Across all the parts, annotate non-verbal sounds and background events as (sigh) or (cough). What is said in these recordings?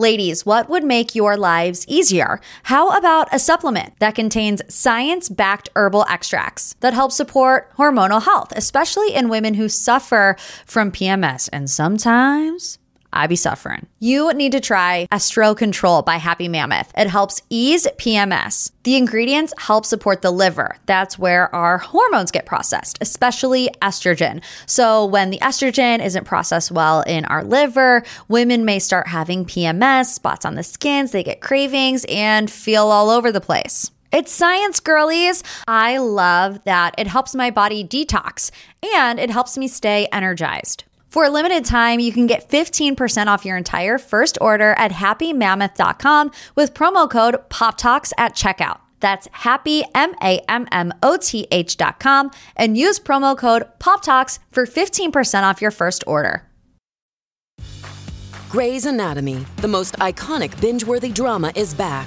Ladies, what would make your lives easier? How about a supplement that contains science backed herbal extracts that help support hormonal health, especially in women who suffer from PMS and sometimes I be suffering. You need to try Estro Control by Happy Mammoth. It helps ease PMS. The ingredients help support the liver. That's where our hormones get processed, especially estrogen. So, when the estrogen isn't processed well in our liver, women may start having PMS, spots on the skins, they get cravings, and feel all over the place. It's science, girlies. I love that it helps my body detox and it helps me stay energized. For a limited time, you can get 15% off your entire first order at happymammoth.com with promo code POPTALKS at checkout. That's happy, and use promo code POPTALKS for 15% off your first order. Grey's Anatomy, the most iconic binge worthy drama, is back,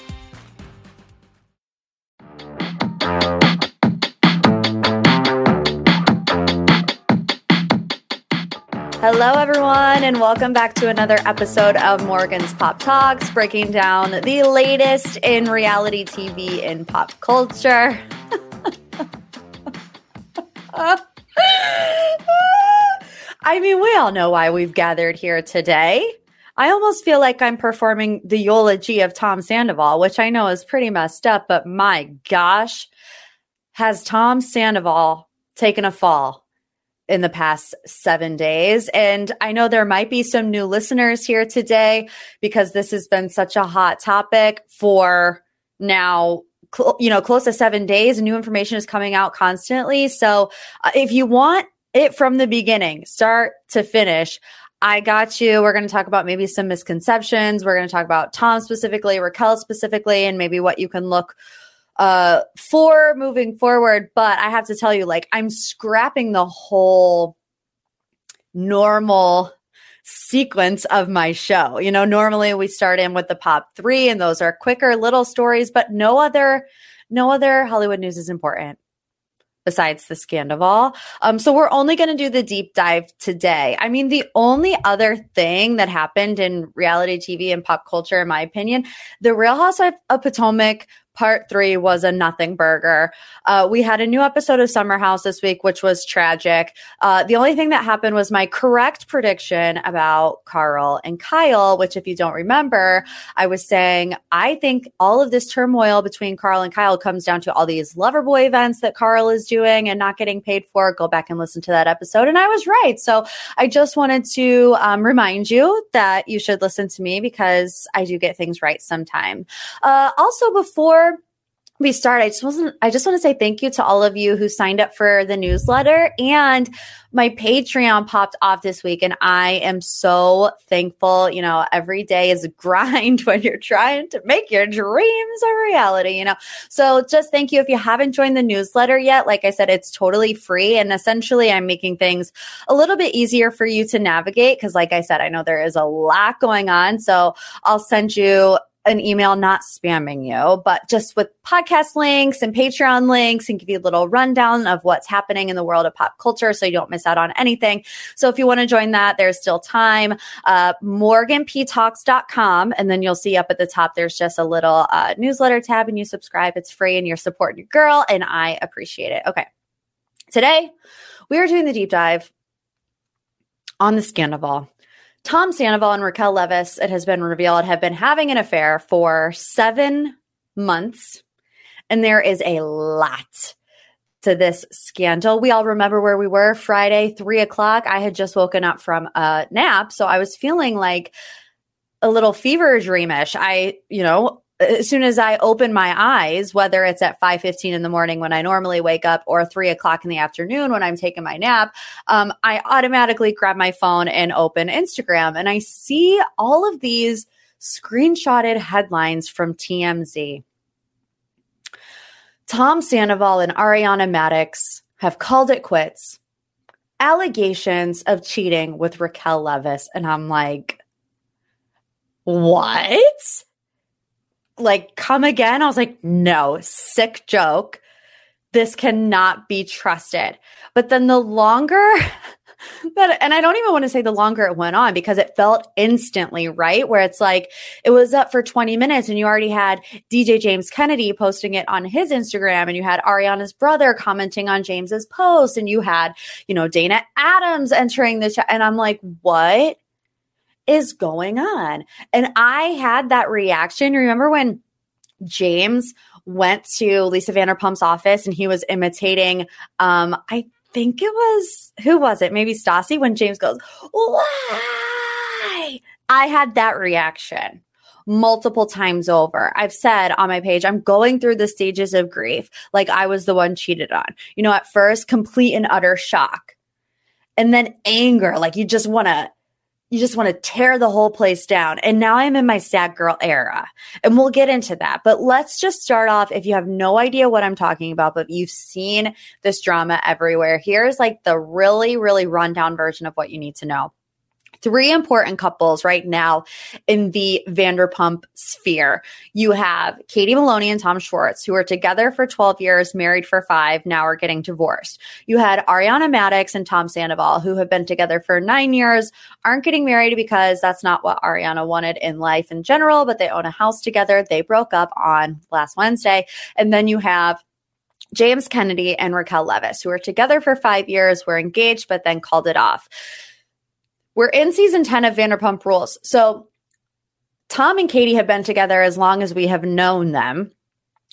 Hello, everyone, and welcome back to another episode of Morgan's Pop Talks, breaking down the latest in reality TV and pop culture. (laughs) I mean, we all know why we've gathered here today. I almost feel like I'm performing the eulogy of Tom Sandoval, which I know is pretty messed up, but my gosh, has Tom Sandoval taken a fall in the past seven days? And I know there might be some new listeners here today because this has been such a hot topic for now you know close to seven days new information is coming out constantly so uh, if you want it from the beginning start to finish I got you. We're going to talk about maybe some misconceptions. We're going to talk about Tom specifically, Raquel specifically, and maybe what you can look uh, for moving forward. But I have to tell you, like, I'm scrapping the whole normal sequence of my show. You know, normally we start in with the pop three, and those are quicker little stories, but no other. No other Hollywood news is important besides the Scandoval. Um, so we're only going to do the deep dive today. I mean, the only other thing that happened in reality TV and pop culture, in my opinion, the Real Housewife of Potomac part three was a nothing burger. Uh, we had a new episode of Summer House this week, which was tragic. Uh, the only thing that happened was my correct prediction about Carl and Kyle, which, if you don't remember, I was saying I think all of this turmoil between Carl and Kyle comes down to all these lover boy events that Carl is doing and not getting paid for. Go back and listen to that episode. And I was right. So I just wanted to um, remind you that you should listen to me because I do get things right sometime. Uh, also, before we start, I just wasn't, I just want to say thank you to all of you who signed up for the newsletter and my Patreon popped off this week and I am so thankful. You know, every day is a grind (laughs) when you're trying to make your dreams a reality, you know. So just thank you. If you haven't joined the newsletter yet, like I said, it's totally free. And essentially, I'm making things a little bit easier for you to navigate because, like I said, I know there is a lot going on. So I'll send you an email not spamming you, but just with podcast links and Patreon links and give you a little rundown of what's happening in the world of pop culture so you don't miss out on anything. So if you want to join that, there's still time. Uh, MorganPTalks.com. And then you'll see up at the top, there's just a little uh, newsletter tab and you subscribe. It's free and you're supporting your girl. And I appreciate it. Okay. Today, we are doing the deep dive on the Scandoval. Tom Sandoval and Raquel Leviss, it has been revealed, have been having an affair for seven months. And there is a lot to this scandal. We all remember where we were Friday, three o'clock. I had just woken up from a nap. So I was feeling like a little fever dreamish. I, you know, as soon as I open my eyes, whether it's at 5:15 in the morning when I normally wake up or three o'clock in the afternoon when I'm taking my nap, um, I automatically grab my phone and open Instagram, and I see all of these screenshotted headlines from TMZ. Tom Sandoval and Ariana Madix have called it quits. Allegations of cheating with Raquel Leviss. And I'm like, what? Like, come again? I was like, no, sick joke. This cannot be trusted. But then the longer (laughs) that, and I don't even want to say the longer it went on because it felt instantly, right? Where it's like it was up for 20 minutes and you already had DJ James Kennedy posting it on his Instagram and you had Ariana's brother commenting on James's post and you had, you know, Dana Adams entering the chat. And I'm like, what is going on? And I had that reaction. Remember when James went to Lisa Vanderpump's office and he was imitating um I think it was who was it? Maybe Stassi when James goes, "Why?" I had that reaction multiple times over. I've said on my page, I'm going through the stages of grief like I was the one cheated on. You know, at first, complete and utter shock. And then anger, like you just want to you just want to tear the whole place down. And now I'm in my sad girl era. And we'll get into that. But let's just start off. If you have no idea what I'm talking about, but you've seen this drama everywhere, here's like the really, really rundown version of what you need to know three important couples right now in the Vanderpump sphere. You have Katie Maloney and Tom Schwartz, who are together for 12 years, married for five, now are getting divorced. You had Ariana Madix and Tom Sandoval, who have been together for nine years, aren't getting married because that's not what Ariana wanted in life in general, but they own a house together. They broke up on last Wednesday. And then you have James Kennedy and Raquel Leviss, who were together for five years, were engaged, but then called it off. We're in season 10 of Vanderpump Rules. So Tom and Katie have been together as long as we have known them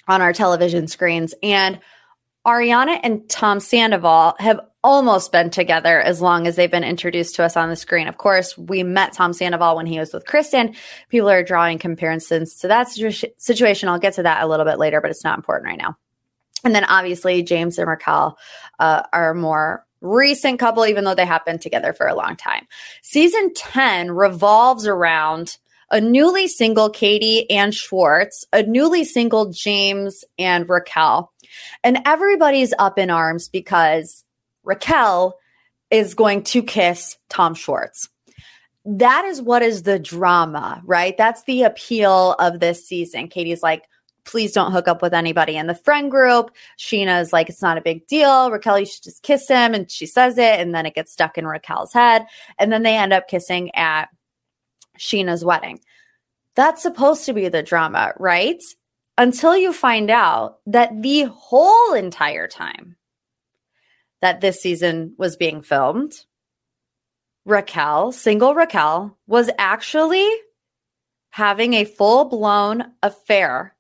on our television screens. And Ariana and Tom Sandoval have almost been together as long as they've been introduced to us on the screen. Of course, we met Tom Sandoval when he was with Kristen. People are drawing comparisons to that situation. I'll get to that a little bit later, but it's not important right now. And then obviously, James and Raquel uh, are more recent couple, even though they have been together for a long time. Season 10 revolves around a newly single Katie and Schwartz, a newly single James and Raquel. And everybody's up in arms because Raquel is going to kiss Tom Schwartz. That is what is the drama, right? That's the appeal of this season. Katie's like, please don't hook up with anybody in the friend group. Scheana's like, it's not a big deal. Raquel, you should just kiss him. And she says it, and then it gets stuck in Raquel's head. And then they end up kissing at Scheana's wedding. That's supposed to be the drama, right? Until you find out that the whole entire time that this season was being filmed, Raquel, single Raquel, was actually having a full blown affair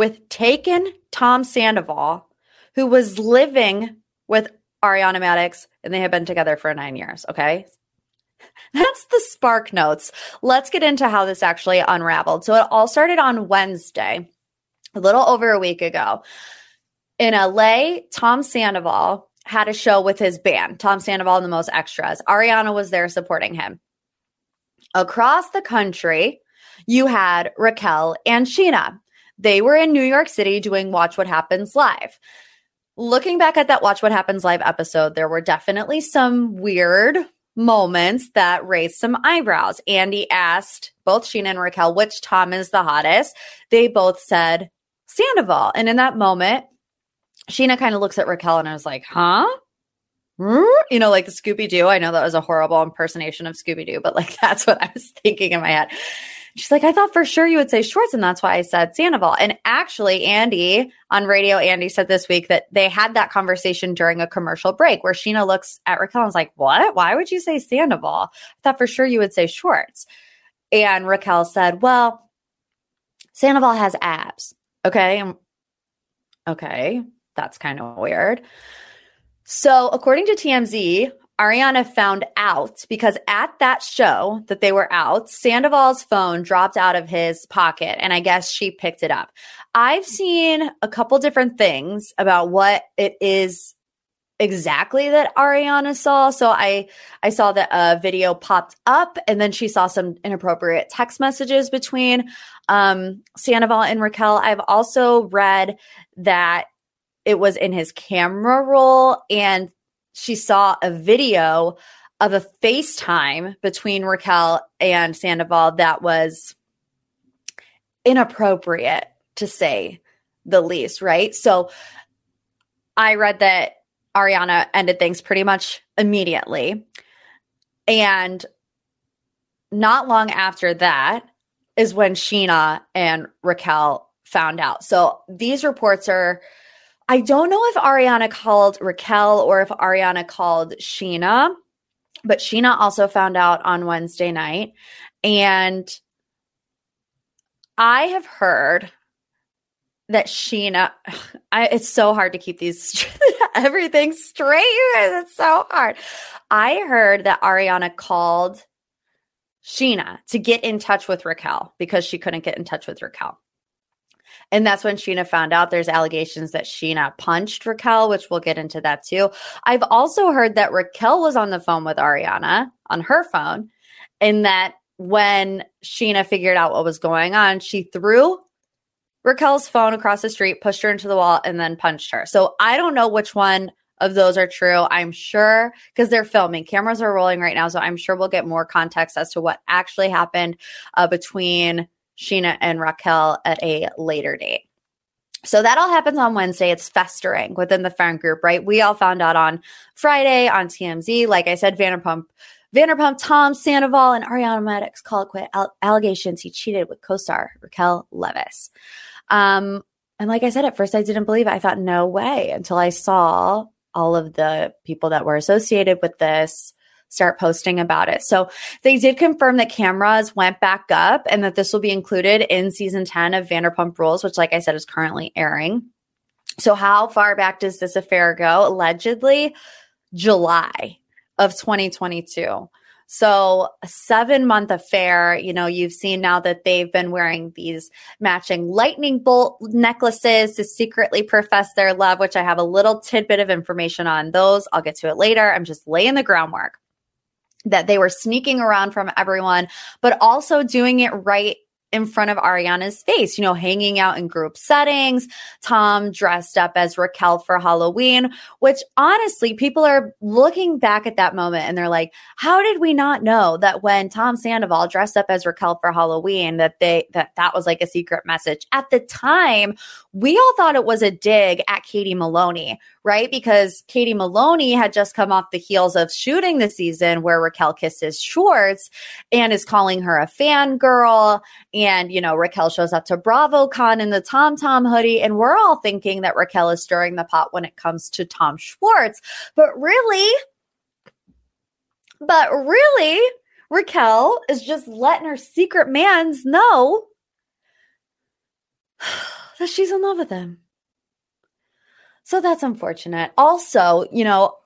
with taken Tom Sandoval, who was living with Ariana Madix, and they had been together for nine years. Okay. That's the spark notes. Let's get into how this actually unraveled. So it all started on Wednesday, a little over a week ago. In LA, Tom Sandoval had a show with his band, Tom Sandoval and the Most Extras. Ariana was there supporting him. Across the country, you had Raquel and Scheana. They were in New York City doing Watch What Happens Live. Looking back at that Watch What Happens Live episode, there were definitely some weird moments that raised some eyebrows. Andy asked both Scheana and Raquel which Tom is the hottest. They both said Sandoval. And in that moment, Scheana kind of looks at Raquel and I was like, huh? Hmm? You know, like Scooby Doo. I know that was a horrible impersonation of Scooby Doo, but like (laughs) that's what I was thinking in my head. She's like, I thought for sure you would say Schwartz, and that's why I said Sandoval. And actually, Andy on radio, Andy said this week that they had that conversation during a commercial break where Scheana looks at Raquel and was like, What? Why would you say Sandoval? I thought for sure you would say Schwartz. And Raquel said, Well, Sandoval has abs. Okay. Okay. That's kind of weird. So, according to TMZ, Ariana found out because at that show that they were out, Sandoval's phone dropped out of his pocket and I guess she picked it up. I've seen a couple different things about what it is exactly that Ariana saw. So I I saw that a video popped up and then she saw some inappropriate text messages between um Sandoval and Raquel. I've also read that it was in his camera roll and she saw a video of a FaceTime between Raquel and Sandoval that was inappropriate to say the least, right? So I read that Ariana ended things pretty much immediately. And not long after that is when Scheana and Raquel found out. So these reports are I don't know if Ariana called Raquel or if Ariana called Scheana, but Scheana also found out on Wednesday night. And I have heard that Scheana, (sighs) I, it's so hard to keep these (laughs) everything straight. It's so hard. I heard that Ariana called Scheana to get in touch with Raquel because she couldn't get in touch with Raquel. And that's when Scheana found out there's allegations that Scheana punched Raquel, which we'll get into that too. I've also heard that Raquel was on the phone with Ariana on her phone, and that when Scheana figured out what was going on, she threw Raquel's phone across the street, pushed her into the wall, and then punched her. So I don't know which one of those are true. I'm sure because they're filming, cameras are rolling right now. So I'm sure we'll get more context as to what actually happened uh, between Scheana and Raquel at a later date. So that all happens on Wednesday. It's festering within the friend group, right? We all found out on Friday on TMZ. Like I said, Vanderpump, Vanderpump, Tom Sandoval, and Ariana Madix call it quit allegations he cheated with co-star Raquel Leviss. Um, and like I said, at first I didn't believe it. I thought, no way, until I saw all of the people that were associated with this start posting about it. So they did confirm that cameras went back up and that this will be included in season 10 of Vanderpump Rules, which, like I said, is currently airing. So, how far back does this affair go? Allegedly, July of 2022. So, a seven month affair, you know, you've seen now that they've been wearing these matching lightning bolt necklaces to secretly profess their love, which I have a little tidbit of information on those. I'll get to it later. I'm just laying the groundwork that they were sneaking around from everyone, but also doing it right in front of Ariana's face, you know, hanging out in group settings, Tom dressed up as Raquel for Halloween, which honestly, people are looking back at that moment and they're like, how did we not know that when Tom Sandoval dressed up as Raquel for Halloween, that they, that that was like a secret message at the time, we all thought it was a dig at Katie Maloney, right? Because Katie Maloney had just come off the heels of shooting the season where Raquel kisses Schwartz and is calling her a fangirl. And, you know, Raquel shows up to BravoCon in the Tom Tom hoodie. And we're all thinking that Raquel is stirring the pot when it comes to Tom Schwartz. But really, but really, Raquel is just letting her secret mans know (sighs) that she's in love with him. So that's unfortunate. Also, you know,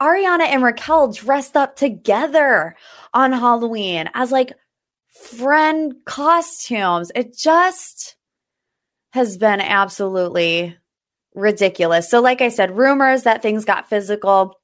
Ariana and Raquel dressed up together on Halloween as like friend costumes. It just has been absolutely ridiculous. So, like I said, rumors that things got physical.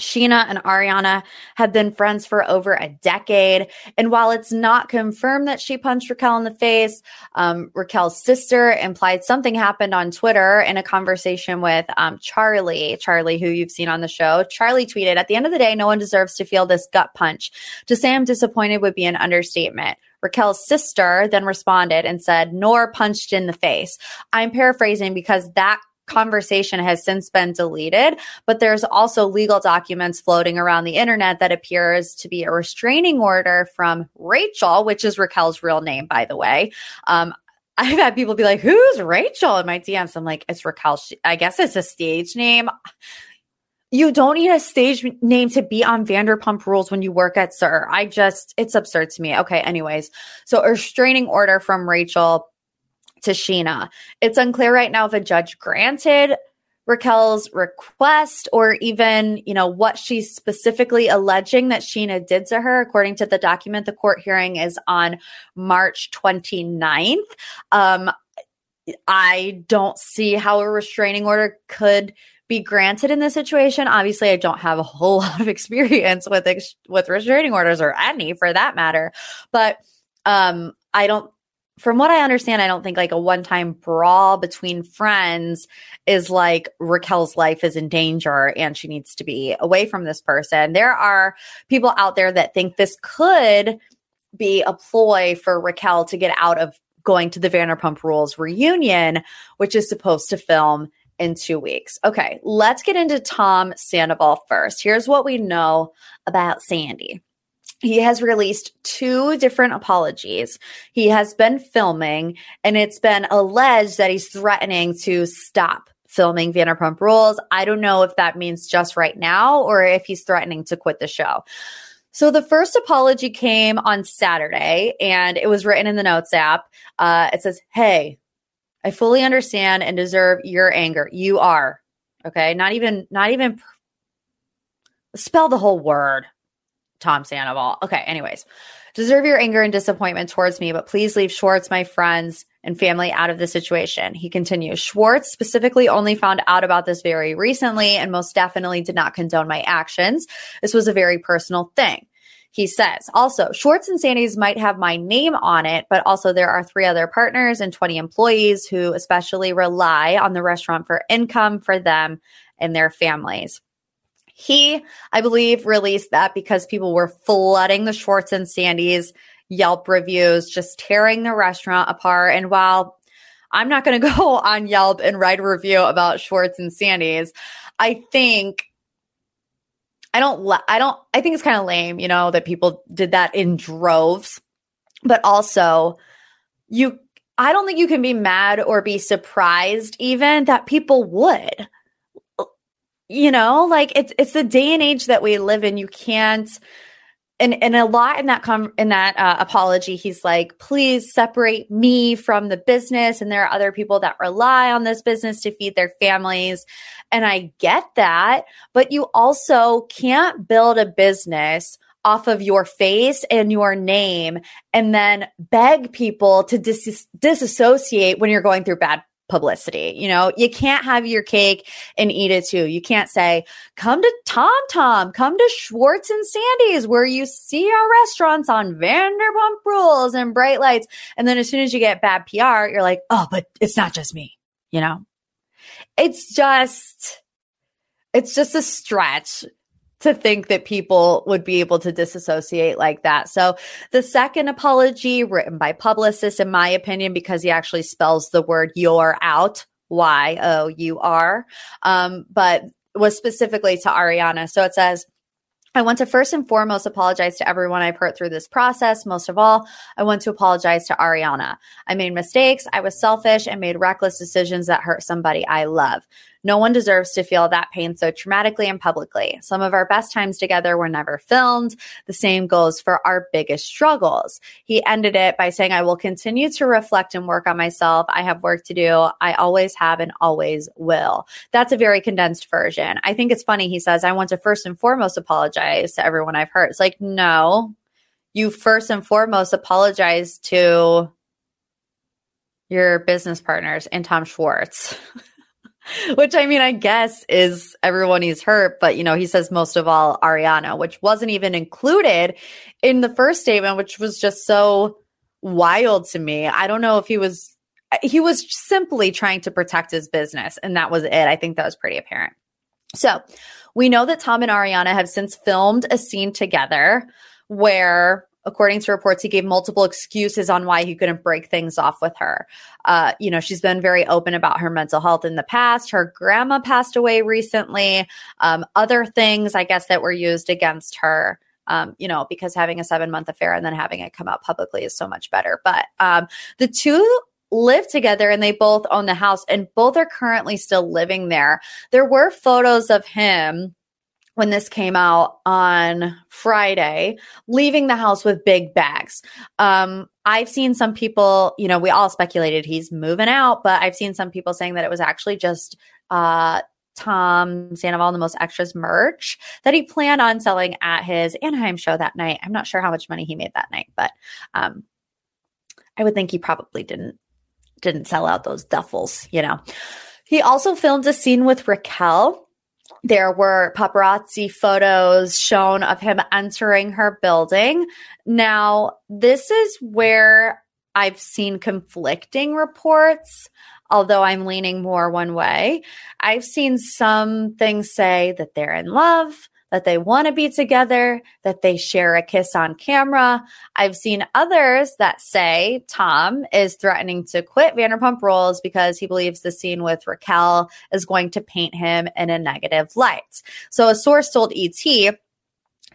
Scheana and Ariana have been friends for over a decade. And while it's not confirmed that she punched Raquel in the face, um, Raquel's sister implied something happened on Twitter in a conversation with um, Charlie, Charlie, who you've seen on the show. Charlie tweeted, At the end of the day, no one deserves to feel this gut punch. To say I'm disappointed would be an understatement. Raquel's sister then responded and said, Nor punched in the face. I'm paraphrasing because that conversation has since been deleted, but there's also legal documents floating around the internet that appears to be a restraining order from Rachel, which is Raquel's real name, by the way. Um, I've had people be like, "Who's Rachel?" in my DMs. I'm like, "It's Raquel." I guess it's a stage name. You don't need a stage name to be on Vanderpump Rules when you work at SUR. I just, it's absurd to me. Okay, anyways, so a restraining order from Rachel to Scheana. It's unclear right now if a judge granted Raquel's request or even, you know, what she's specifically alleging that Scheana did to her. According to the document, the court hearing is on March 29th. Um, I don't see how a restraining order could be granted in this situation. Obviously, I don't have a whole (laughs) lot of experience with ex- with restraining orders or any for that matter, but um, I don't from what I understand, I don't think like a one time brawl between friends is like Raquel's life is in danger and she needs to be away from this person. There are people out there that think this could be a ploy for Raquel to get out of going to the Vanderpump Rules reunion, which is supposed to film in two weeks. Okay, let's get into Tom Sandoval first. Here's what we know about Sandy he has released two different apologies. He has been filming, and it's been alleged that he's threatening to stop filming Vanderpump Rules. I don't know if that means just right now or if he's threatening to quit the show. So the first apology came on Saturday, and it was written in the notes app. Uh, it says, "Hey, I fully understand and deserve your anger. You are okay. Not even, not even." Spell the whole word. Tom Sandoval. Okay, anyways, deserve your anger and disappointment towards me, but please leave Schwartz, my friends, and family out of the situation. He continues Schwartz specifically only found out about this very recently and most definitely did not condone my actions. This was a very personal thing. He says also, Schwartz and Sandy's might have my name on it, but also there are three other partners and 20 employees who especially rely on the restaurant for income for them and their families. He, I believe, released that because people were flooding the Schwartz and Sandy's Yelp reviews, just tearing the restaurant apart. And while I'm not going (laughs) to go on Yelp and write a review about Schwartz and Sandy's, I think I don't I don't I think it's kind of lame, you know, that people did that in droves. But also you I don't think you can be mad or be surprised even that people would you know like it's it's the day and age that we live in. You can't and and a lot in that com- in that uh, apology he's like please separate me from the business. And there are other people that rely on this business to feed their families. And i get that but you also can't build a business off of your face and your name and then beg people to dis- disassociate when you're going through bad publicity. You know, you can't have your cake and eat it too. You can't say, come to Tom Tom, come to Schwartz and Sandy's where you see our restaurants on Vanderpump Rules and bright lights. And then as soon as you get bad PR, you're like, oh, but it's not just me, you know? It's just, it's just a stretch to think that people would be able to disassociate like that. So the second apology written by Publicis, in my opinion, because he actually spells the word you're out, Y O U R, um, but was specifically to Ariana. So it says, I want to first and foremost apologize to everyone I've hurt through this process. Most of all, I want to apologize to Ariana. I made mistakes, I was selfish, and made reckless decisions that hurt somebody I love. No one deserves to feel that pain so traumatically and publicly. Some of our best times together were never filmed. The same goes for our biggest struggles. He ended it by saying, I will continue to reflect and work on myself. I have work to do. I always have and always will. That's a very condensed version. I think it's funny. He says, I want to first and foremost apologize to everyone I've hurt. It's like, no, you first and foremost apologize to your business partners and Tom Schwartz. (laughs) (laughs) which I mean, I guess is everyone he's hurt, but you know, he says most of all Ariana, which wasn't even included in the first statement, which was just so wild to me. I don't know if he was, he was simply trying to protect his business, and that was it. I think that was pretty apparent. So we know that Tom and Ariana have since filmed a scene together where according to reports, he gave multiple excuses on why he couldn't break things off with her. Uh, you know, she's been very open about her mental health in the past. Her grandma passed away recently. Um, other things, I guess, that were used against her. Um, you know, because having a seven month affair and then having it come out publicly is so much better. But um, the two live together and they both own the house and both are currently still living there. There were photos of him when this came out on Friday, leaving the house with big bags. Um, I've seen some people, you know, we all speculated he's moving out, but I've seen some people saying that it was actually just uh, Tom Sandoval and the Most Extras merch that he planned on selling at his Anaheim show that night. I'm not sure how much money he made that night, but um, I would think he probably didn't didn't sell out those duffels, you know. He also filmed a scene with Raquel there were paparazzi photos shown of him entering her building. Now, this is where I've seen conflicting reports, although I'm leaning more one way. I've seen some things say that they're in love, that they want to be together, that they share a kiss on camera. I've seen others that say Tom is threatening to quit Vanderpump Rules because he believes the scene with Raquel is going to paint him in a negative light. So a source told ET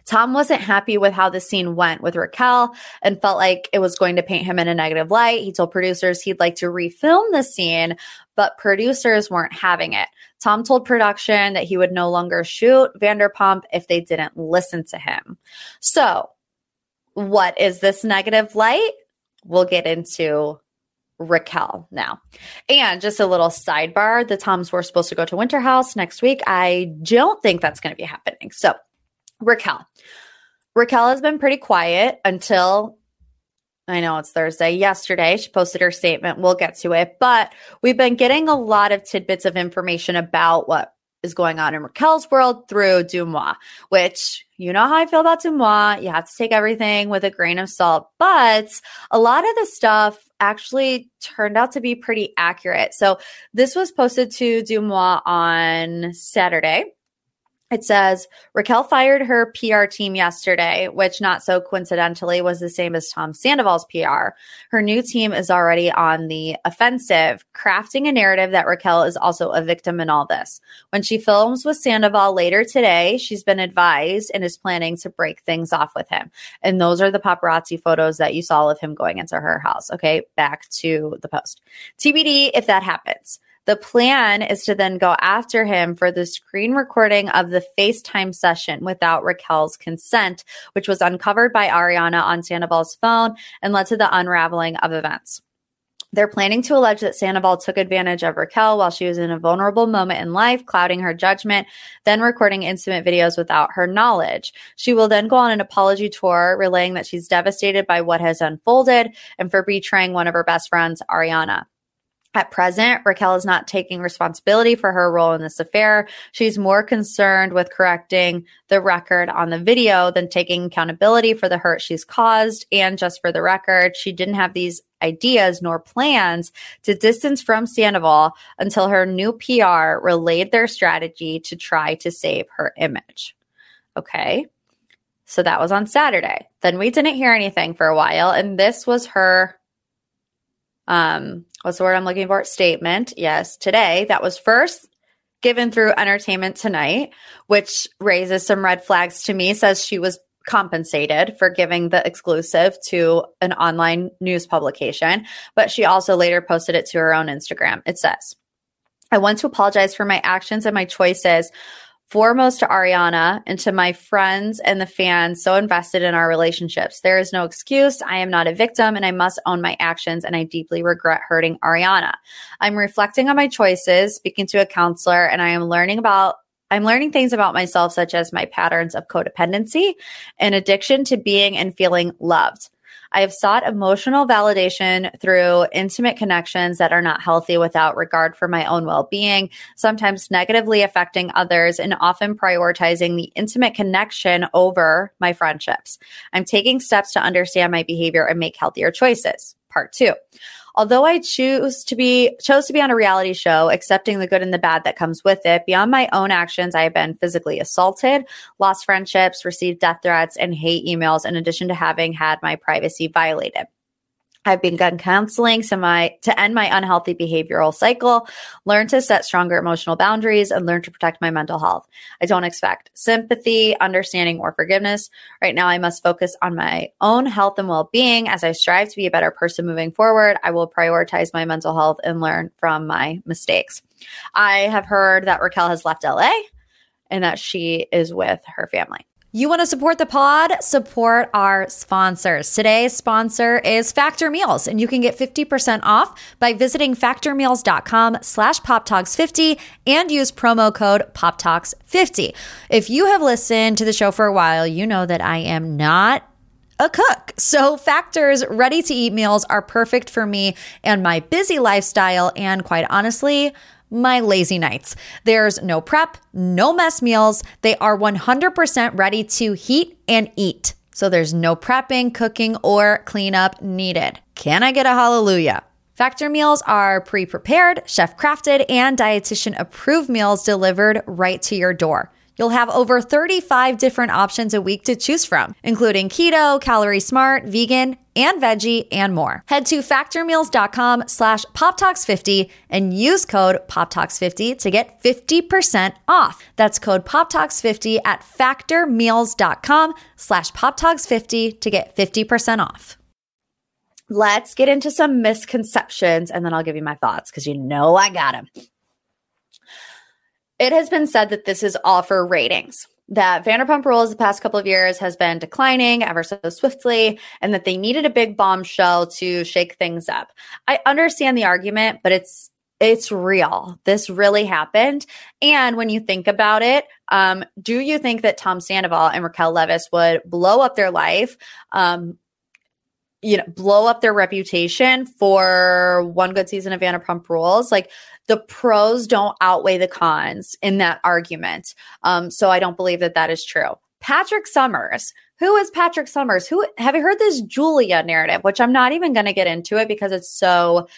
Tom wasn't happy with how the scene went with Raquel and felt like it was going to paint him in a negative light. He told producers he'd like to refilm the scene, but producers weren't having it. Tom told production that he would no longer shoot Vanderpump if they didn't listen to him. So, what is this negative light? We'll get into Raquel now. And just a little sidebar the Toms were supposed to go to Winter House next week. I don't think that's going to be happening. So, Raquel. Raquel has been pretty quiet until I know it's Thursday. Yesterday, she posted her statement. We'll get to it. But we've been getting a lot of tidbits of information about what is going on in Raquel's world through DeuxMoi, which you know how I feel about DeuxMoi. You have to take everything with a grain of salt. But a lot of the stuff actually turned out to be pretty accurate. So this was posted to DeuxMoi on Saturday. It says Raquel fired her PR team yesterday, which not so coincidentally was the same as Tom Sandoval's PR. Her new team is already on the offensive, crafting a narrative that Raquel is also a victim in all this. When she films with Sandoval later today, she's been advised and is planning to break things off with him. And those are the paparazzi photos that you saw of him going into her house. Okay, back to the post. TBD if that happens. The plan is to then go after him for the screen recording of the FaceTime session without Raquel's consent, which was uncovered by Ariana on Sandoval's phone and led to the unraveling of events. They're planning to allege that Sandoval took advantage of Raquel while she was in a vulnerable moment in life, clouding her judgment, then recording intimate videos without her knowledge. She will then go on an apology tour, relaying that she's devastated by what has unfolded and for betraying one of her best friends, Ariana. At present, Raquel is not taking responsibility for her role in this affair. She's more concerned with correcting the record on the video than taking accountability for the hurt she's caused. And just for the record, she didn't have these ideas nor plans to distance from Sandoval until her new PR relayed their strategy to try to save her image. Okay. So that was on Saturday. Then we didn't hear anything for a while. And this was her um, what's the word I'm looking for? Statement. Yes, today. That was first given through Entertainment Tonight, which raises some red flags to me, says she was compensated for giving the exclusive to an online news publication, but she also later posted it to her own Instagram. It says, I want to apologize for my actions and my choices foremost to Ariana and to my friends and the fans so invested in our relationships. There is no excuse. I am not a victim and I must own my actions and I deeply regret hurting Ariana. I'm reflecting on my choices, speaking to a counselor, and I am learning about I'm learning things about myself, such as my patterns of codependency and addiction to being and feeling loved. I have sought emotional validation through intimate connections that are not healthy without regard for my own well being, sometimes negatively affecting others, and often prioritizing the intimate connection over my friendships. I'm taking steps to understand my behavior and make healthier choices. Part two. Although I choose to be chose to be on a reality show, accepting the good and the bad that comes with it, beyond my own actions, I have been physically assaulted, lost friendships, received death threats, and hate emails, in addition to having had my privacy violated. I've begun counseling to my to end my unhealthy behavioral cycle, learn to set stronger emotional boundaries, and learn to protect my mental health. I don't expect sympathy, understanding, or forgiveness. Right now, I must focus on my own health and well-being as I strive to be a better person moving forward. I will prioritize my mental health and learn from my mistakes. I have heard that Raquel has left LA and that she is with her family. You want to support the pod? Support our sponsors. Today's sponsor is Factor Meals, and you can get 50% off by visiting factormeals.com slash poptalks50 and use promo code poptalks50. If you have listened to the show for a while, you know that I am not a cook. So Factor's ready to eat meals are perfect for me and my busy lifestyle. And quite honestly, my lazy nights. There's no prep, no mess meals. They are 100% ready to heat and eat. so there's no prepping, cooking, or cleanup needed. Can I get a hallelujah? Factor meals are pre prepared, chef crafted, and dietitian approved meals delivered right to your door. You'll have over 35 different options a week to choose from, including keto, calorie smart, vegan, and veggie, and more. Head to factormeals.com slash poptalks50 and use code poptalks50 to get 50% off. That's code poptalks50 at factormeals.com slash poptalks50 to get 50% off. Let's get into some misconceptions and then I'll give you my thoughts because you know I got them. It has been said that this is all for ratings, that Vanderpump Rules the past couple of years has been declining ever so swiftly, and that they needed a big bombshell to shake things up. I understand the argument, but it's it's real. This really happened. And when you think about it, um, do you think that Tom Sandoval and Raquel Leviss would blow up their life? Um, you know, blow up their reputation for one good season of Vanderpump Rules. Like the pros don't outweigh the cons in that argument. Um, so I don't believe that that is true. Patrick Summers. Who is Patrick Summers? Who have you heard this Julia narrative, which I'm not even going to get into it because it's so,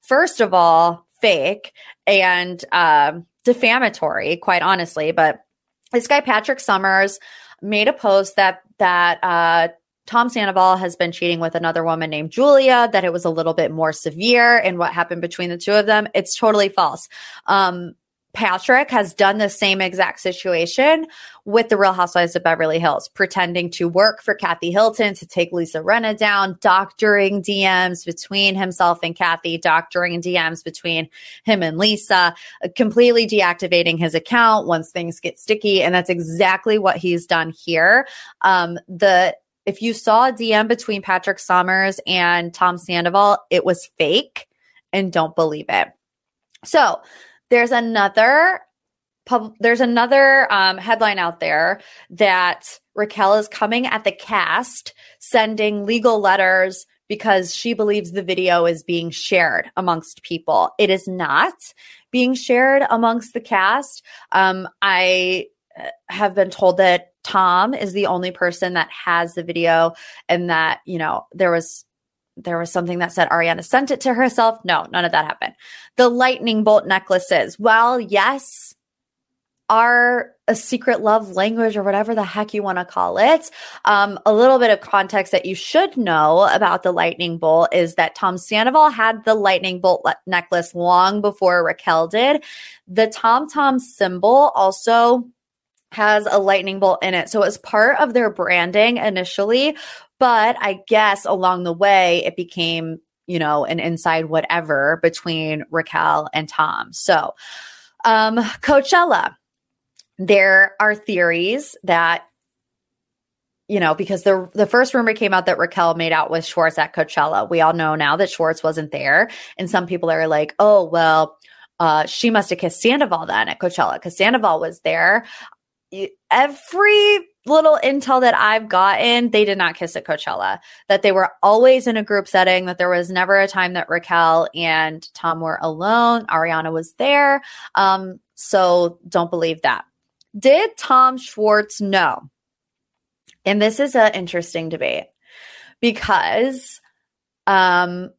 first of all, fake and uh, defamatory, quite honestly. But this guy, Patrick Summers, made a post that that uh, Tom Sandoval has been cheating with another woman named Julia, that it was a little bit more severe in what happened between the two of them. It's totally false. Um, Patrick has done the same exact situation with the Real Housewives of Beverly Hills, pretending to work for Kathy Hilton to take Lisa Rinna down, doctoring DMs between himself and Kathy, doctoring DMs between him and Lisa, completely deactivating his account once things get sticky. And that's exactly what he's done here. Um, the if you saw a DM between Patrick Summers and Tom Sandoval, it was fake and don't believe it. So there's another pub, there's another um, headline out there that Raquel is coming at the cast, sending legal letters because she believes the video is being shared amongst people. It is not being shared amongst the cast. Um, I uh, have been told that Tom is the only person that has the video and that, you know, there was there was something that said Ariana sent it to herself. No, none of that happened. The lightning bolt necklaces. Well, yes, are a secret love language or whatever the heck you want to call it. Um, a little bit of context that you should know about the lightning bolt is that Tom Sandoval had the lightning bolt le- necklace long before Raquel did. The Tom Tom symbol also has a lightning bolt in it. So it's part of their branding initially, but I guess along the way it became, you know, an inside whatever between Raquel and Tom. So, um, Coachella, there are theories that you know, because the the first rumor came out that Raquel made out with Schwartz at Coachella. We all know now that Schwartz wasn't there, and some people are like, "Oh, well, uh, she must have kissed Sandoval then at Coachella because Sandoval was there." Every little intel that I've gotten, they did not kiss at Coachella. That they were always in a group setting. That there was never a time that Raquel and Tom were alone. Ariana was there. Um, so don't believe that. Did Tom Schwartz know? And this is an interesting debate because um,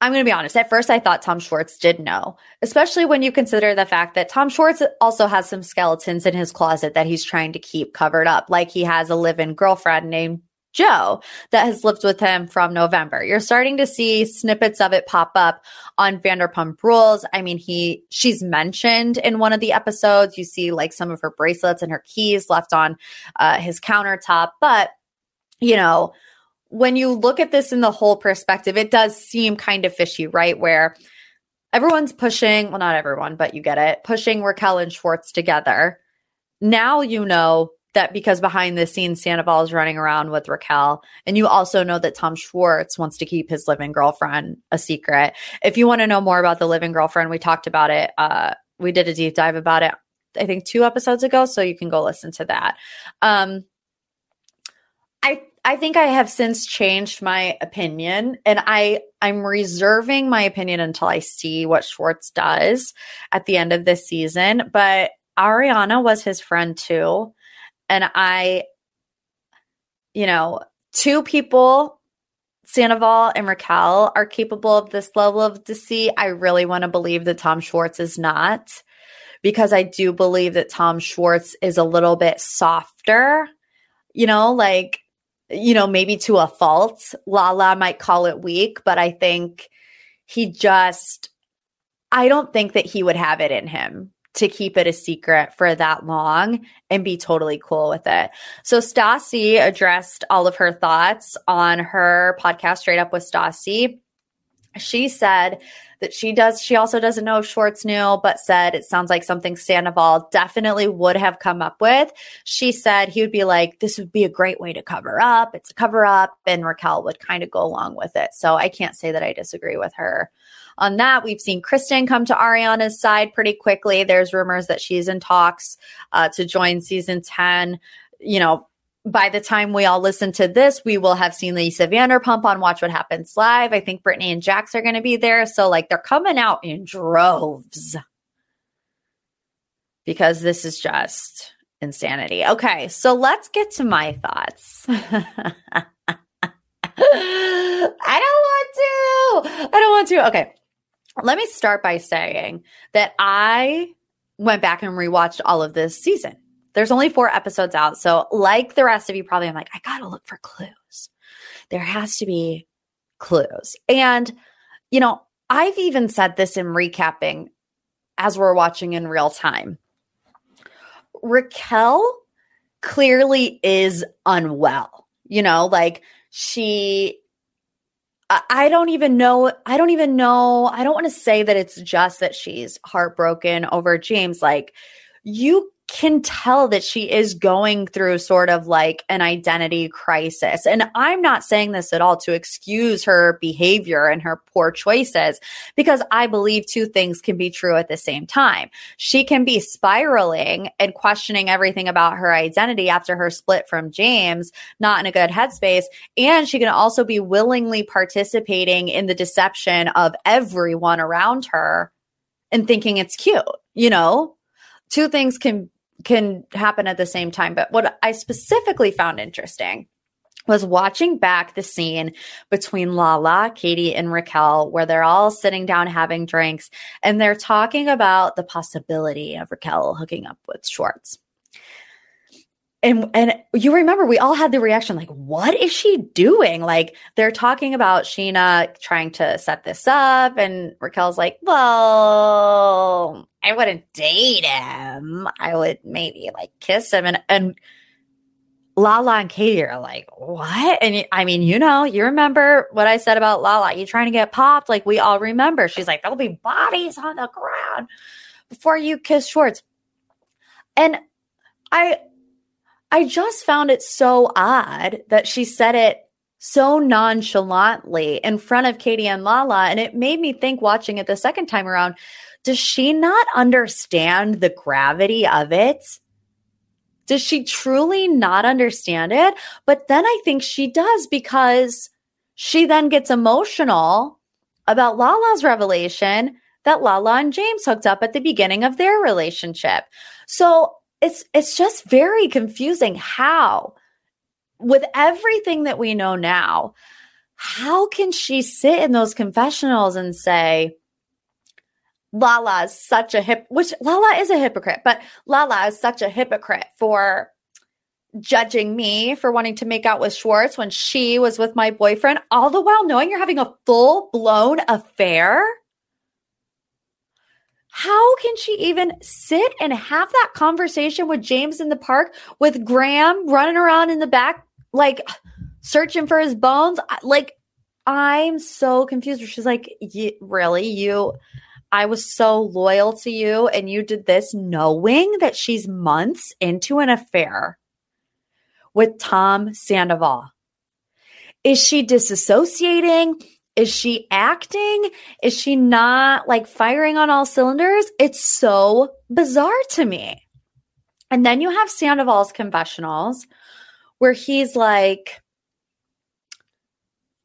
I'm going to be honest. At first, I thought Tom Schwartz did know, especially when you consider the fact that Tom Schwartz also has some skeletons in his closet that he's trying to keep covered up. Like he has a live in girlfriend named Jo that has lived with him from November. You're starting to see snippets of it pop up on Vanderpump Rules. I mean, he she's mentioned in one of the episodes. You see like some of her bracelets and her keys left on uh, his countertop, but you know when you look at this in the whole perspective, it does seem kind of fishy, right? Where everyone's pushing, well, not everyone, but you get it, pushing Raquel and Schwartz together. Now you know that because behind the scenes, Sandoval is running around with Raquel. And you also know that Tom Schwartz wants to keep his living girlfriend a secret. If you want to know more about the living girlfriend, we talked about it. Uh, we did a deep dive about it, I think two episodes ago. So you can go listen to that. Um, I think I have since changed my opinion and I I'm reserving my opinion until I see what Schwartz does at the end of this season, but Ariana was his friend too. And I you know, two people, Sandoval and Raquel, are capable of this level of deceit. I really want to believe that Tom Schwartz is not, because I do believe that Tom Schwartz is a little bit softer, you know, like, you know, maybe to a fault. Lala might call it weak, but I think he just, I don't think that he would have it in him to keep it a secret for that long and be totally cool with it. So Stassi addressed all of her thoughts on her podcast straight up with Stassi. She said that she does she also doesn't know if Schwartz knew, but said it sounds like something Sandoval definitely would have come up with. She said he would be like, This would be a great way to cover up. It's a cover up, and Raquel would kind of go along with it. So I can't say that I disagree with her on that. We've seen Kristen come to Ariana's side pretty quickly. There's rumors that she's in talks uh, to join season 10. You know, by the time we all listen to this, we will have seen Lisa Vanderpump on Watch What Happens Live. I think Brittany and Jax are going to be there. So, like, they're coming out in droves because this is just insanity. Okay, so let's get to my thoughts. (laughs) I don't want to. I don't want to. Okay. Let me start by saying that I went back and rewatched all of this season. There's only four episodes out. So, like the rest of you, probably I'm like, I got to look for clues. There has to be clues. And, you know, I've even said this in recapping as we're watching in real time. Raquel clearly is unwell. You know, like she I don't even know. I don't even know. I don't want to say that it's just that she's heartbroken over James. Like, you can tell that she is going through sort of like an identity crisis. And I'm not saying this at all to excuse her behavior and her poor choices because I believe two things can be true at the same time. She can be spiraling and questioning everything about her identity after her split from James, not in a good headspace. And she can also be willingly participating in the deception of everyone around her and thinking it's cute, you know? Two things can can happen at the same time. But what I specifically found interesting was watching back the scene between Lala, Katie, and Raquel, where they're all sitting down having drinks and they're talking about the possibility of Raquel hooking up with Schwartz and and you remember we all had the reaction like what is she doing? Like they're talking about Scheana trying to set this up and Raquel's like well I wouldn't date him. I would maybe like kiss him. And and Lala and Katie are like what? And I mean you know you remember what I said about Lala you trying to get popped? Like we all remember. She's like there'll be bodies on the ground before you kiss Schwartz. And I I just found it so odd that she said it so nonchalantly in front of Katie and Lala. And it made me think watching it the second time around, does she not understand the gravity of it? Does she truly not understand it? But then I think she does because she then gets emotional about Lala's revelation that Lala and James hooked up at the beginning of their relationship. So it's it's just very confusing how with everything that we know now how can she sit in those confessionals and say lala is such a hip which lala is a hypocrite but lala is such a hypocrite for judging me for wanting to make out with schwartz when she was with my boyfriend all the while knowing you're having a full blown affair how can she even sit and have that conversation with James in the park with Graham running around in the back, like searching for his bones? Like, I'm so confused. She's like, really? You, I was so loyal to you, and you did this knowing that she's months into an affair with Tom Sandoval. Is she disassociating? Is she acting? Is she not like firing on all cylinders? It's so bizarre to me. And then you have Sandoval's confessionals where he's like,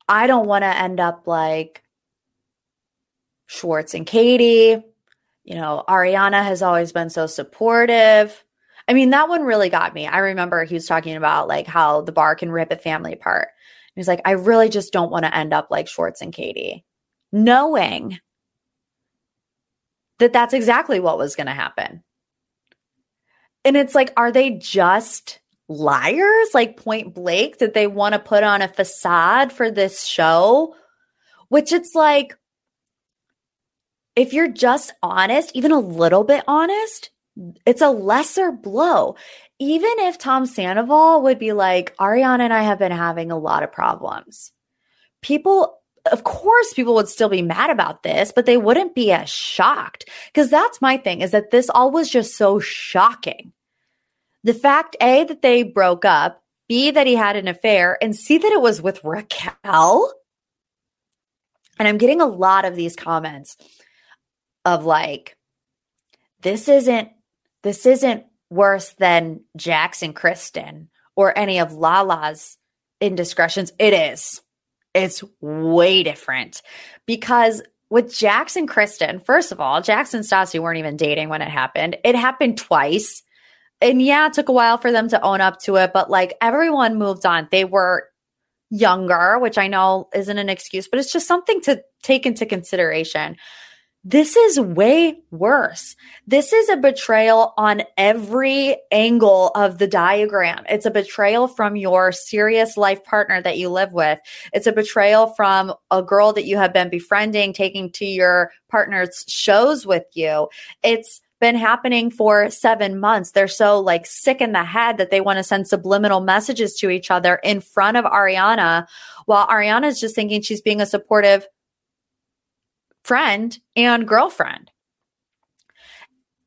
I don't want to end up like Schwartz and Katie. You know, Ariana has always been so supportive. I mean, that one really got me. I remember he was talking about like how the bar can rip a family apart. He's like, I really just don't want to end up like Schwartz and Katie, knowing that that's exactly what was going to happen. And it's like, are they just liars, like point blank? that they want to put on a facade for this show? Which it's like, if you're just honest, even a little bit honest, it's a lesser blow. Even if Tom Sandoval would be like, Ariana and I have been having a lot of problems. People, of course, people would still be mad about this, but they wouldn't be as shocked. Because that's my thing is that this all was just so shocking. The fact, A, that they broke up, B, that he had an affair, and C, that it was with Raquel. And I'm getting a lot of these comments of like, this isn't this isn't worse than Jax and Kristen or any of Lala's indiscretions. It is. It's way different because with Jax and Kristen, first of all, Jackson and Stassi weren't even dating when it happened. It happened twice. And yeah, it took a while for them to own up to it, but like everyone moved on. They were younger, which I know isn't an excuse, but it's just something to take into consideration. This is way worse. This is a betrayal on every angle of the diagram. It's a betrayal from your serious life partner that you live with. It's a betrayal from a girl that you have been befriending, taking to your partner's shows with you. It's been happening for seven months. They're so like sick in the head that they want to send subliminal messages to each other in front of Ariana while Ariana is just thinking she's being a supportive friend and girlfriend.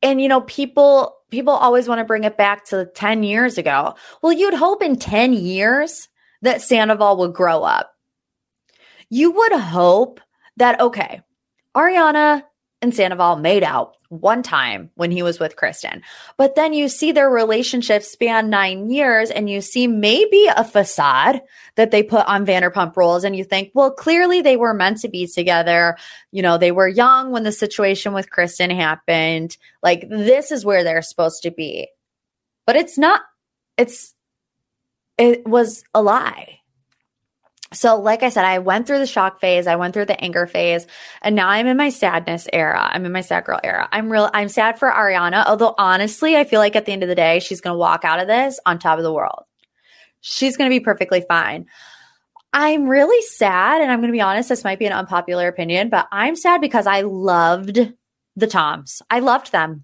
And you know, people people always want to bring it back to 10 years ago. Well, you'd hope in 10 years that Sandoval would grow up. You would hope that okay, Ariana and Sandoval made out one time when he was with Kristen. But then you see their relationship span nine years and you see maybe a facade that they put on Vanderpump Rules. And you think, well, clearly they were meant to be together. You know, they were young when the situation with Kristen happened. Like, this is where they're supposed to be. But it's not, it's, it was a lie. So, like I said, I went through the shock phase, I went through the anger phase, and now I'm in my sadness era. I'm in my sad girl era. I'm real I'm sad for Ariana, although honestly, I feel like at the end of the day, she's going to walk out of this on top of the world. She's going to be perfectly fine. I'm really sad, and I'm going to be honest, this might be an unpopular opinion, but I'm sad because I loved the Toms. I loved them.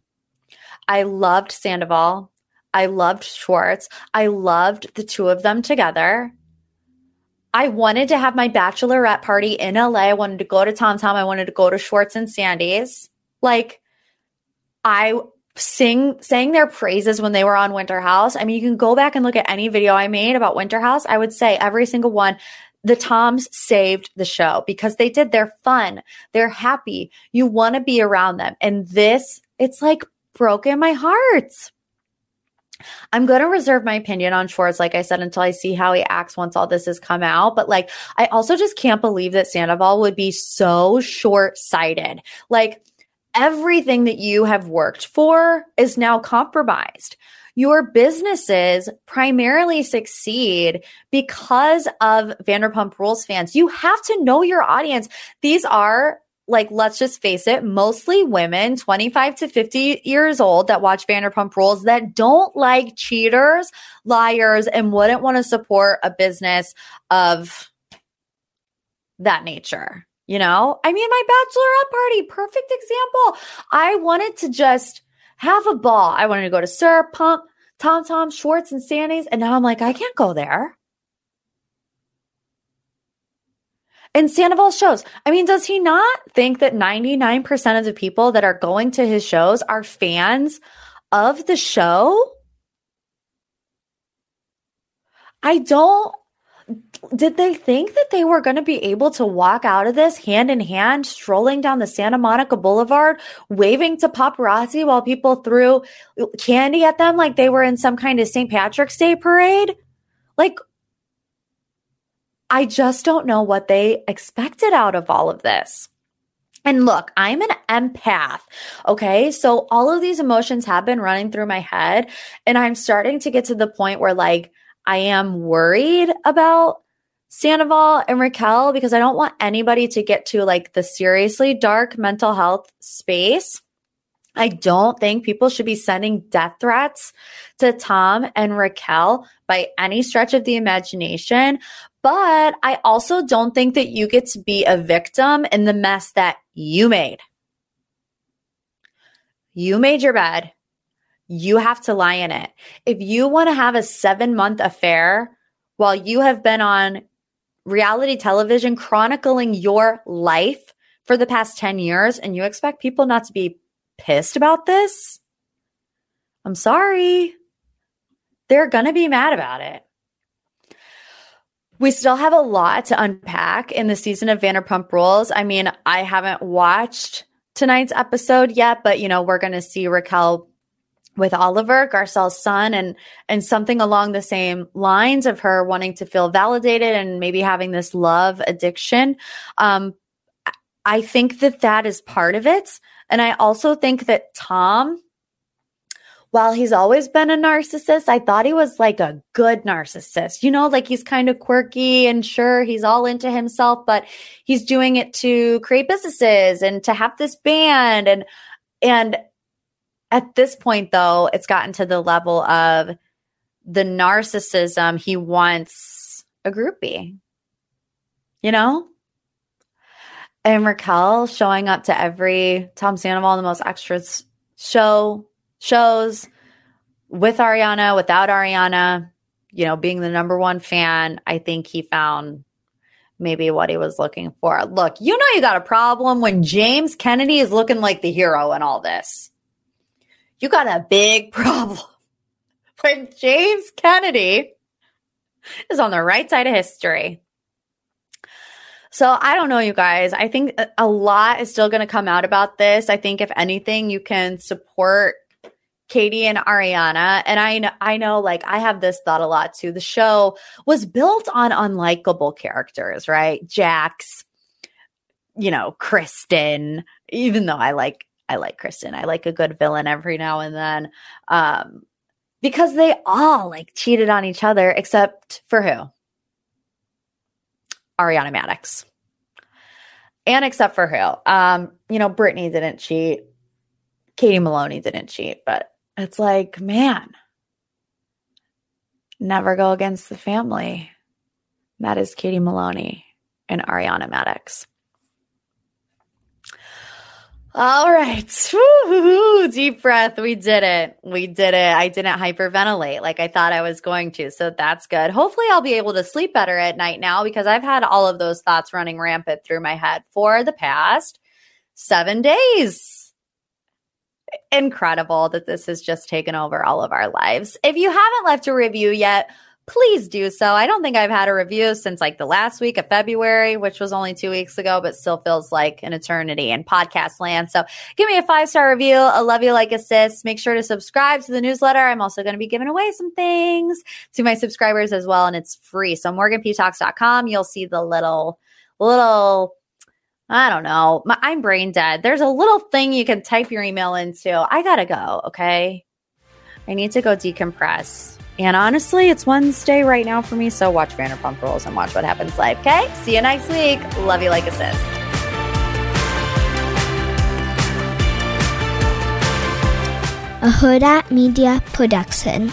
I loved Sandoval. I loved Schwartz. I loved the two of them together. I wanted to have my bachelorette party in LA. I wanted to go to Tom Tom. I wanted to go to Schwartz and Sandy's. Like, I sing sang their praises when they were on Winter House. I mean, you can go back and look at any video I made about Winter House. I would say every single one the Toms saved the show because they did. They're fun. They're happy. You want to be around them. And this, it's like broken my heart. I'm going to reserve my opinion on Schwartz, like I said, until I see how he acts once all this has come out. But like, I also just can't believe that Sandoval would be so short sighted. Like, everything that you have worked for is now compromised. Your businesses primarily succeed because of Vanderpump Rules fans. You have to know your audience. These are like let's just face it, mostly women 25 to 50 years old that watch Vanderpump Rules that don't like cheaters, liars, and wouldn't want to support a business of that nature. You know, I mean, my bachelorette party, perfect example. I wanted to just have a ball. I wanted to go to SUR Pump, Tom Tom, Schwartz, and Sandy's. And now I'm like, I can't go there. And Sandoval shows. I mean, does he not think that 99% of the people that are going to his shows are fans of the show? I don't. Did they think that they were going to be able to walk out of this hand in hand, strolling down the Santa Monica Boulevard, waving to paparazzi while people threw candy at them like they were in some kind of St. Patrick's Day parade? Like, I just don't know what they expected out of all of this. And look, I'm an empath. Okay. So all of these emotions have been running through my head. And I'm starting to get to the point where, like, I am worried about Sandoval and Raquel because I don't want anybody to get to like the seriously dark mental health space. I don't think people should be sending death threats to Tom and Raquel by any stretch of the imagination. But I also don't think that you get to be a victim in the mess that you made. You made your bed. You have to lie in it. If you want to have a seven month affair while you have been on reality television chronicling your life for the past 10 years and you expect people not to be pissed about this, I'm sorry. They're going to be mad about it. We still have a lot to unpack in the season of Vanderpump Rules. I mean, I haven't watched tonight's episode yet, but you know, we're going to see Raquel with Oliver, Garcelle's son, and and something along the same lines of her wanting to feel validated and maybe having this love addiction. Um, I think that that is part of it, and I also think that Tom while he's always been a narcissist, I thought he was like a good narcissist. You know, like he's kind of quirky and sure he's all into himself, but he's doing it to create businesses and to have this band and and at this point though, it's gotten to the level of the narcissism he wants a groupie. You know? And Raquel showing up to every Tom Sandoval, the most extras show shows with Ariana, without Ariana, you know, being the number one fan, I think he found maybe what he was looking for. Look, you know, you got a problem when James Kennedy is looking like the hero in all this. You got a big (laughs) problem when James Kennedy is on the right side of history. So I don't know, you guys. I think a lot is still going to come out about this. I think if anything, you can support Katie and Ariana. And I know, I know, like, I have this thought a lot too. The show was built on unlikable characters, right? Jax, you know, Kristen, even though I like, I like Kristen. I like a good villain every now and then. Um, because they all like cheated on each other except for who? Ariana Madix. And except for who? Um, you know, Brittany didn't cheat. Katie Maloney didn't cheat, but it's like, man, never go against the family. That is Katie Maloney and Ariana Madix. All right. (laughs) Woo-hoo-hoo. Deep breath. We did it. We did it. I didn't hyperventilate like I thought I was going to. So that's good. Hopefully, I'll be able to sleep better at night now because I've had all of those thoughts running rampant through my head for the past seven days incredible that this has just taken over all of our lives. If you haven't left a review yet, please do so. I don't think I've had a review since like the last week of February, which was only two weeks ago, but still feels like an eternity in podcast land. So give me a five star review. I love you like a sis. Make sure to subscribe to the newsletter. I'm also going to be giving away some things to my subscribers as well, and it's free. So morganptalks.com, you'll see the little, little I don't know. My, I'm brain dead. There's a little thing you can type your email into. I gotta go. Okay. I need to go decompress. And honestly, it's Wednesday right now for me. So watch Vanderpump Rules and watch what happens live. Okay. See you next week. Love you like a sis. A Hurrdat Media Production.